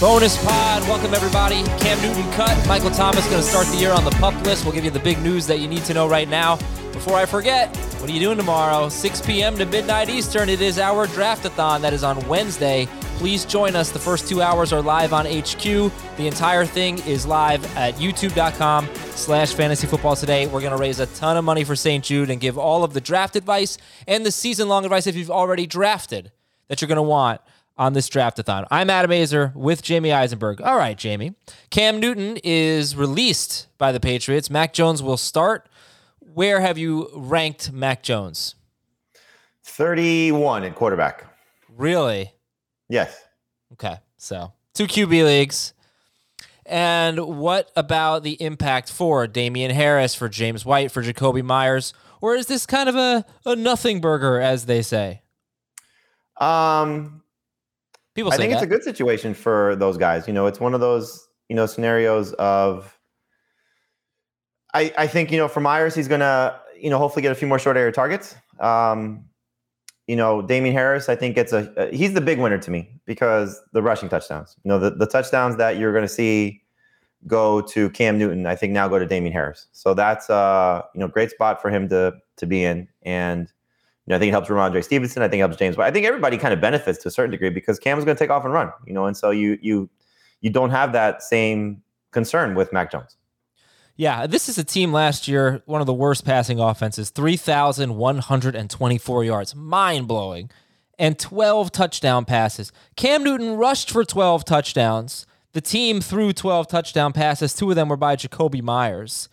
Bonus pod. Welcome, everybody. Cam Newton cut. Michael Thomas going to start the year on the pup list. We'll give you the big news that you need to know right now. Before I forget, what are you doing tomorrow? 6 p.m. to midnight Eastern. It is our draftathon. That is on Wednesday. Please join us. The first two hours are live on HQ. The entire thing is live at youtube.com slash fantasy football today. We're going to raise a ton of money for St. Jude and give all of the draft advice and the season long advice if you've already drafted that you're going to want on this draftathon. I'm Adam Aizer with Jamie Eisner. All right, Jamie. Cam Newton is released by the Patriots. Mac Jones will start. Where have you ranked Mac Jones? 31 at quarterback. Really? Yes. Okay. So, two QB leagues. And what about the impact for Damien Harris, for James White, for Jakobi Meyers? Or is this kind of a, a nothing burger, as they say? Um, People I think that. it's a good situation for those guys. You know, it's one of those, you know, scenarios of I, I think, you know, for Meyers, he's gonna, you know, hopefully get a few more short area targets. Um, you know, Damien Harris, I think it's a, a he's the big winner to me because the rushing touchdowns. You know, the, the touchdowns that you're gonna see go to Cam Newton, I think now go to Damien Harris. So that's uh, you know, great spot for him to to be in. And know, I think it helps Rhamondre Stevenson. I think it helps James. But I think everybody kind of benefits to a certain degree because Cam is going to take off and run. You know, and so you you you don't have that same concern with Mac Jones. Yeah, this is a team last year, one of the worst passing offenses, 3,124 yards. Mind blowing. And 12 touchdown passes. Cam Newton rushed for 12 touchdowns. The team threw 12 touchdown passes. Two of them were by Jakobi Meyers.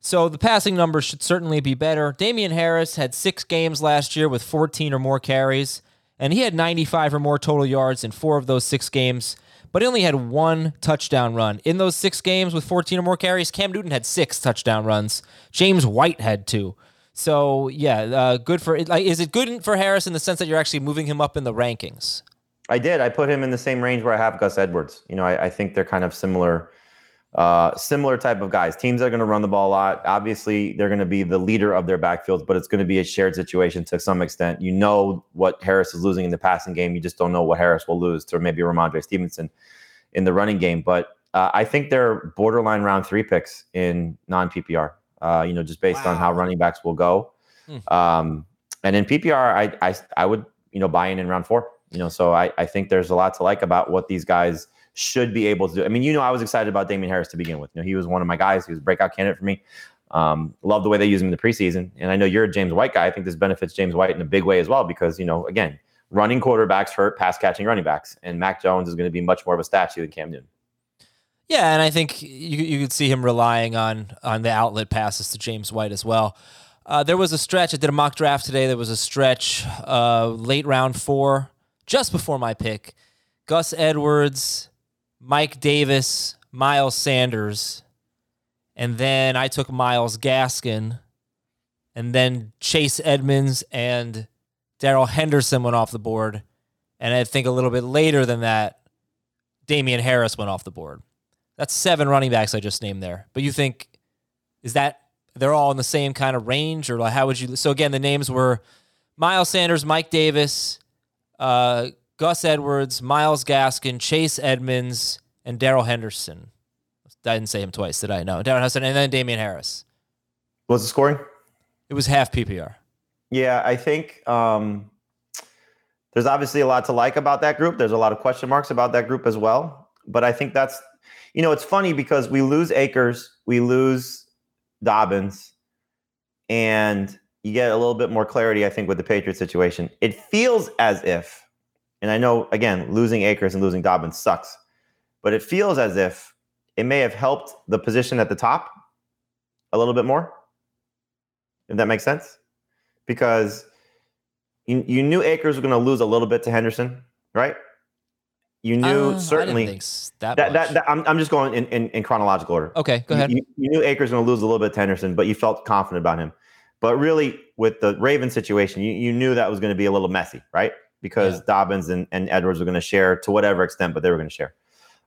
So the passing numbers should certainly be better. Damien Harris had six games last year with 14 or more carries, and he had 95 or more total yards in four of those six games but he only had one touchdown run. In those six games with 14 or more carries, Cam Newton had six touchdown runs. James White had two. So yeah, uh, good for like. Is it good for Harris in the sense that you're actually moving him up in the rankings? I did. I put him in the same range where I have Gus Edwards. You know, I, I think they're kind of similar, uh, similar type of guys. Teams are going to run the ball a lot. Obviously, they're going to be the leader of their backfields, but it's going to be a shared situation to some extent. You know what Harris is losing in the passing game. You just don't know what Harris will lose to maybe Rhamondre Stevenson in the running game. But uh, I think they're borderline round three picks in non PPR. Uh, you know, just based wow. on how running backs will go. Hmm. Um, and in PPR, I, I I would you know buy in in round four. You know, so I I think there's a lot to like about what these guys should be able to do. I mean, you know, I was excited about Damien Harris to begin with. You know, he was one of my guys. He was a breakout candidate for me. Um, love the way they use him in the preseason. And I know you're a James White guy. I think this benefits James White in a big way as well because, you know, again, running quarterbacks hurt pass catching running backs. And Mac Jones is going to be much more of a statue than Cam Newton. Yeah, and I think you you could see him relying on on the outlet passes to James White as well. Uh, there was a stretch. I did a mock draft today. There was a stretch uh, late round four, just before my pick. Gus Edwards, Mike Davis, Miles Sanders, and then I took Myles Gaskin, and then Chase Edmonds and Darrell Henderson went off the board, and I think a little bit later than that, Damien Harris went off the board. That's seven running backs I just named there. But you think is that they're all in the same kind of range, or like how would you? So again, the names were Miles Sanders, Mike Davis, uh, Gus Edwards, Myles Gaskin, Chase Edmonds, and Darrell Henderson. I didn't say him twice, did I? No, Darrell Henderson, and then Damien Harris. What's the scoring? It was half PPR. Yeah, I think um, there's obviously a lot to like about that group. There's a lot of question marks about that group as well. But I think that's, you know, it's funny because we lose Akers, we lose Dobbins, and you get a little bit more clarity, I think, with the Patriot situation. It feels as if, and I know, again, losing Akers and losing Dobbins sucks, but it feels as if it may have helped the position at the top a little bit more. If that makes sense because you, you knew Akers was going to lose a little bit to Henderson, right? You knew Uh, certainly I didn't think that, that, that, that I'm, I'm just going in, in, in chronological order. okay, go You- ahead. You, you knew Akers was going to lose a little bit to Henderson, but you felt confident about him. But really, with the Raven situation, you, you knew that was going to be a little messy, right? Because Yeah. Dobbins and, and Edwards were going to share to whatever extent, but they were going to share.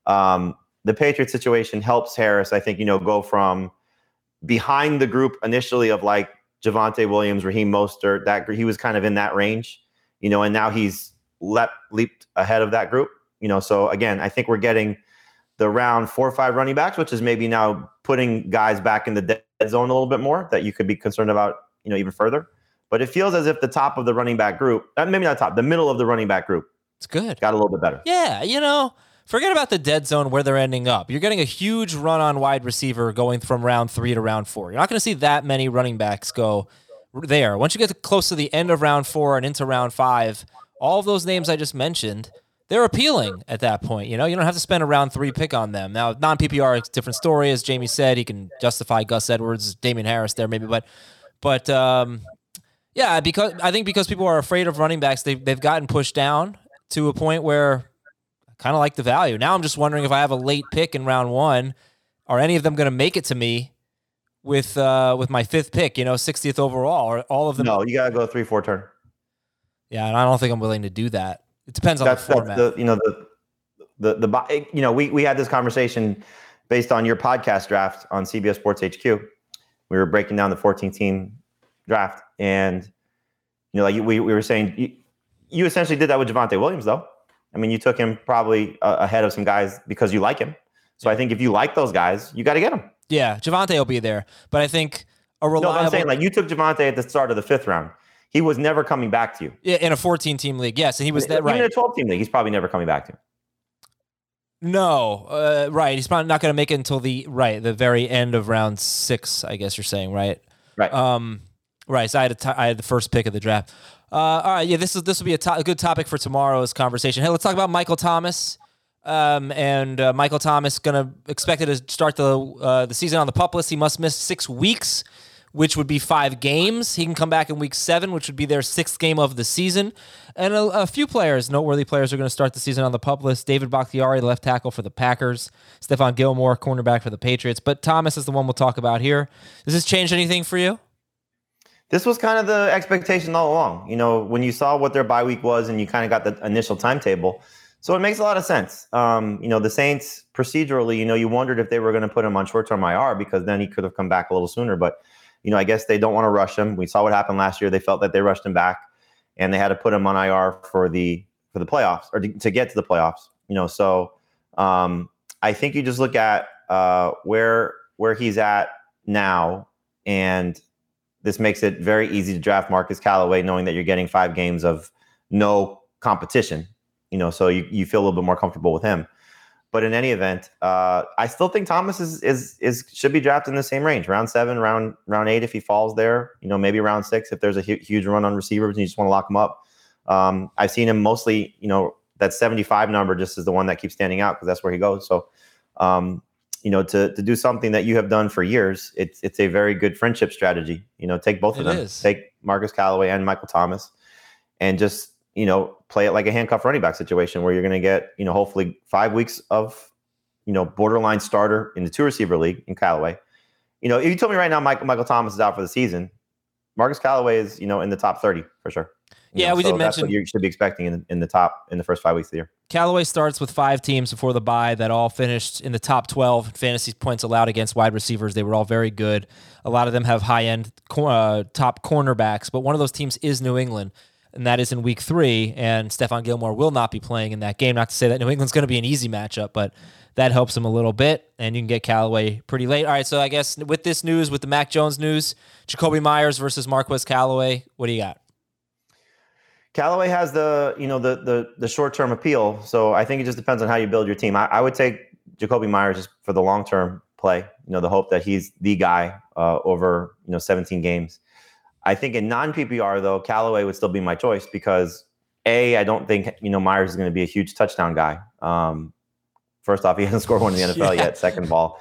Um, the Patriot situation helps Harris, I think, you know, go from behind the group initially of like Javonte Williams, Raheem Mostert, that he was kind of in that range, you know, and now he's leapt leaped ahead of that group. You know, so again, I think we're getting the round four or five running backs, which is maybe now putting guys back in the dead zone a little bit more that you could be concerned about, you know, even further. But it feels as if the top of the running back group, uh, maybe not top, the middle of the running back group, it's good. Got a little bit better. Yeah, you know, forget about the dead zone where they're ending up. You're getting a huge run on wide receiver going from round three to round four. You're not going to see that many running backs go there. Once you get to close to the end of round four and into round five, all of those names I just mentioned, they're appealing at that point. You know, you don't have to spend a round three pick on them. Now, non PPR, it's a different story. As Jamie said, he can justify Gus Edwards, Damien Harris there maybe, but but um, yeah, because I think because people are afraid of running backs, they've they've gotten pushed down to a point where I kind of like the value. Now I'm just wondering if I have a late pick in round one, are any of them going to make it to me with uh, with my fifth pick? You know, 60th overall, or all of them? No, you got to go three four turn. Yeah, and I don't think I'm willing to do that. It depends on that's, the format. The, you know the the the you know we we had this conversation based on your podcast draft on CBS Sports HQ. We were breaking down the 14 team draft, and you know, like we we were saying, you essentially did that with Javonte Williams, though. I mean, you took him probably uh, ahead of some guys because you like him. So I think if you like those guys, you got to get them. Yeah, Javonte will be there, but I think a reliable. No, I'm saying like you took Javonte at the start of the fifth round. He was never coming back to you. Yeah, in a 14 team league, yes, and he was that right. In a 12 team league, he's probably never coming back to you. No, uh, right. He's probably not going to make it until the right the very end of round six. I guess you're saying right. Right. Um. Right. So I had a t- I had the first pick of the draft. Uh, all right, yeah, this is this will be a, to- a good topic for tomorrow's conversation. Hey, let's talk about Michael Thomas. Um, and uh, Michael Thomas gonna expected to start the uh, the season on the pup list. He must miss six weeks, which would be five games. He can come back in week seven, which would be their sixth game of the season. And a, a few players, noteworthy players, are going to start the season on the pup list. David Bakhtiari, left tackle for the Packers. Stephon Gilmore, cornerback for the Patriots. But Thomas is the one we'll talk about here. Does this change anything for you? This was kind of the expectation all along. You know, when you saw what their bye week was and you kind of got the initial timetable. So it makes a lot of sense. Um, you know, the Saints procedurally, you know, you wondered if they were going to put him on short term IR because then he could have come back a little sooner. But, you know, I guess they don't want to rush him. We saw what happened last year. They felt that they rushed him back and they had to put him on IR for the for the playoffs or to, to get to the playoffs. You know, so um, I think you just look at uh, where where he's at now and this makes it very easy to draft Marquez Callaway, knowing that you're getting five games of no competition. You know, so you, you feel a little bit more comfortable with him. But in any event, uh, I still think Thomas is is is should be drafted in the same range, round seven, round round eight if he falls there. You know, maybe round six if there's a hu- huge run on receivers and you just want to lock him up. Um, I've seen him mostly, you know, that 75 number just is the one that keeps standing out because that's where he goes. So um, you know, to to do something that you have done for years, it's it's a very good friendship strategy. You know, take both of it them, is. take Marquez Callaway and Michael Thomas, and just you know play it like a handcuff running back situation where you're going to get you know hopefully five weeks of you know borderline starter in the two receiver league in Callaway. You know, if you told me right now Michael Michael Thomas is out for the season, Marquez Callaway is you know in the top thirty for sure. You yeah, know, we so did mention what you should be expecting in, in the top in the first five weeks of the year. Callaway starts with five teams before the bye that all finished in the top 12 fantasy points allowed against wide receivers. They were all very good. A lot of them have high end uh, top cornerbacks, but one of those teams is New England, and that is in week three. And Stephon Gilmore will not be playing in that game. Not to say that New England's going to be an easy matchup, but that helps him a little bit, and you can get Callaway pretty late. All right, so I guess with this news, with the Mac Jones news, Jakobi Meyers versus Marquez Callaway, what do you got? Callaway has the you know the the the short term appeal, so I think it just depends on how you build your team. I, I would take Jakobi Meyers just for the long term play. You know, the hope that he's the guy uh, over you know 17 games. I think in non PPR though, Callaway would still be my choice because a I don't think you know Meyers is going to be a huge touchdown guy. Um, first off, he hasn't scored one in the NFL yeah. yet. Second of all,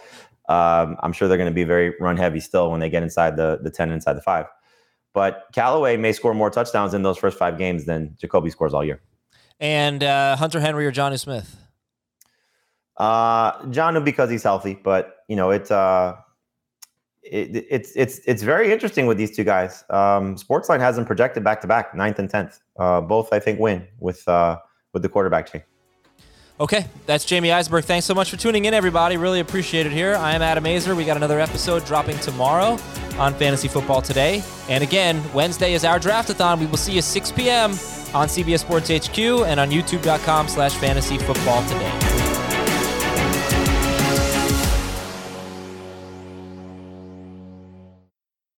um, I'm sure they're going to be very run heavy still when they get inside the the 10 inside the five. But Callaway may score more touchdowns in those first five games than Jakobi scores all year. And uh, Hunter Henry or Jonnu Smith? Uh, Jonnu because he's healthy, but you know it's uh, it, it's it's it's very interesting with these two guys. Um, Sportsline has them projected back to back, ninth and tenth. Uh, both I think win with uh, with the quarterback change. Okay, that's Jamie Eisner. Thanks so much for tuning in, everybody. Really appreciate it here. I am Adam Aizer. We got another episode dropping tomorrow on Fantasy Football Today. And again, Wednesday is our draftathon. We will see you 6 p.m. on CBS Sports HQ and on YouTube.com slash fantasy football today.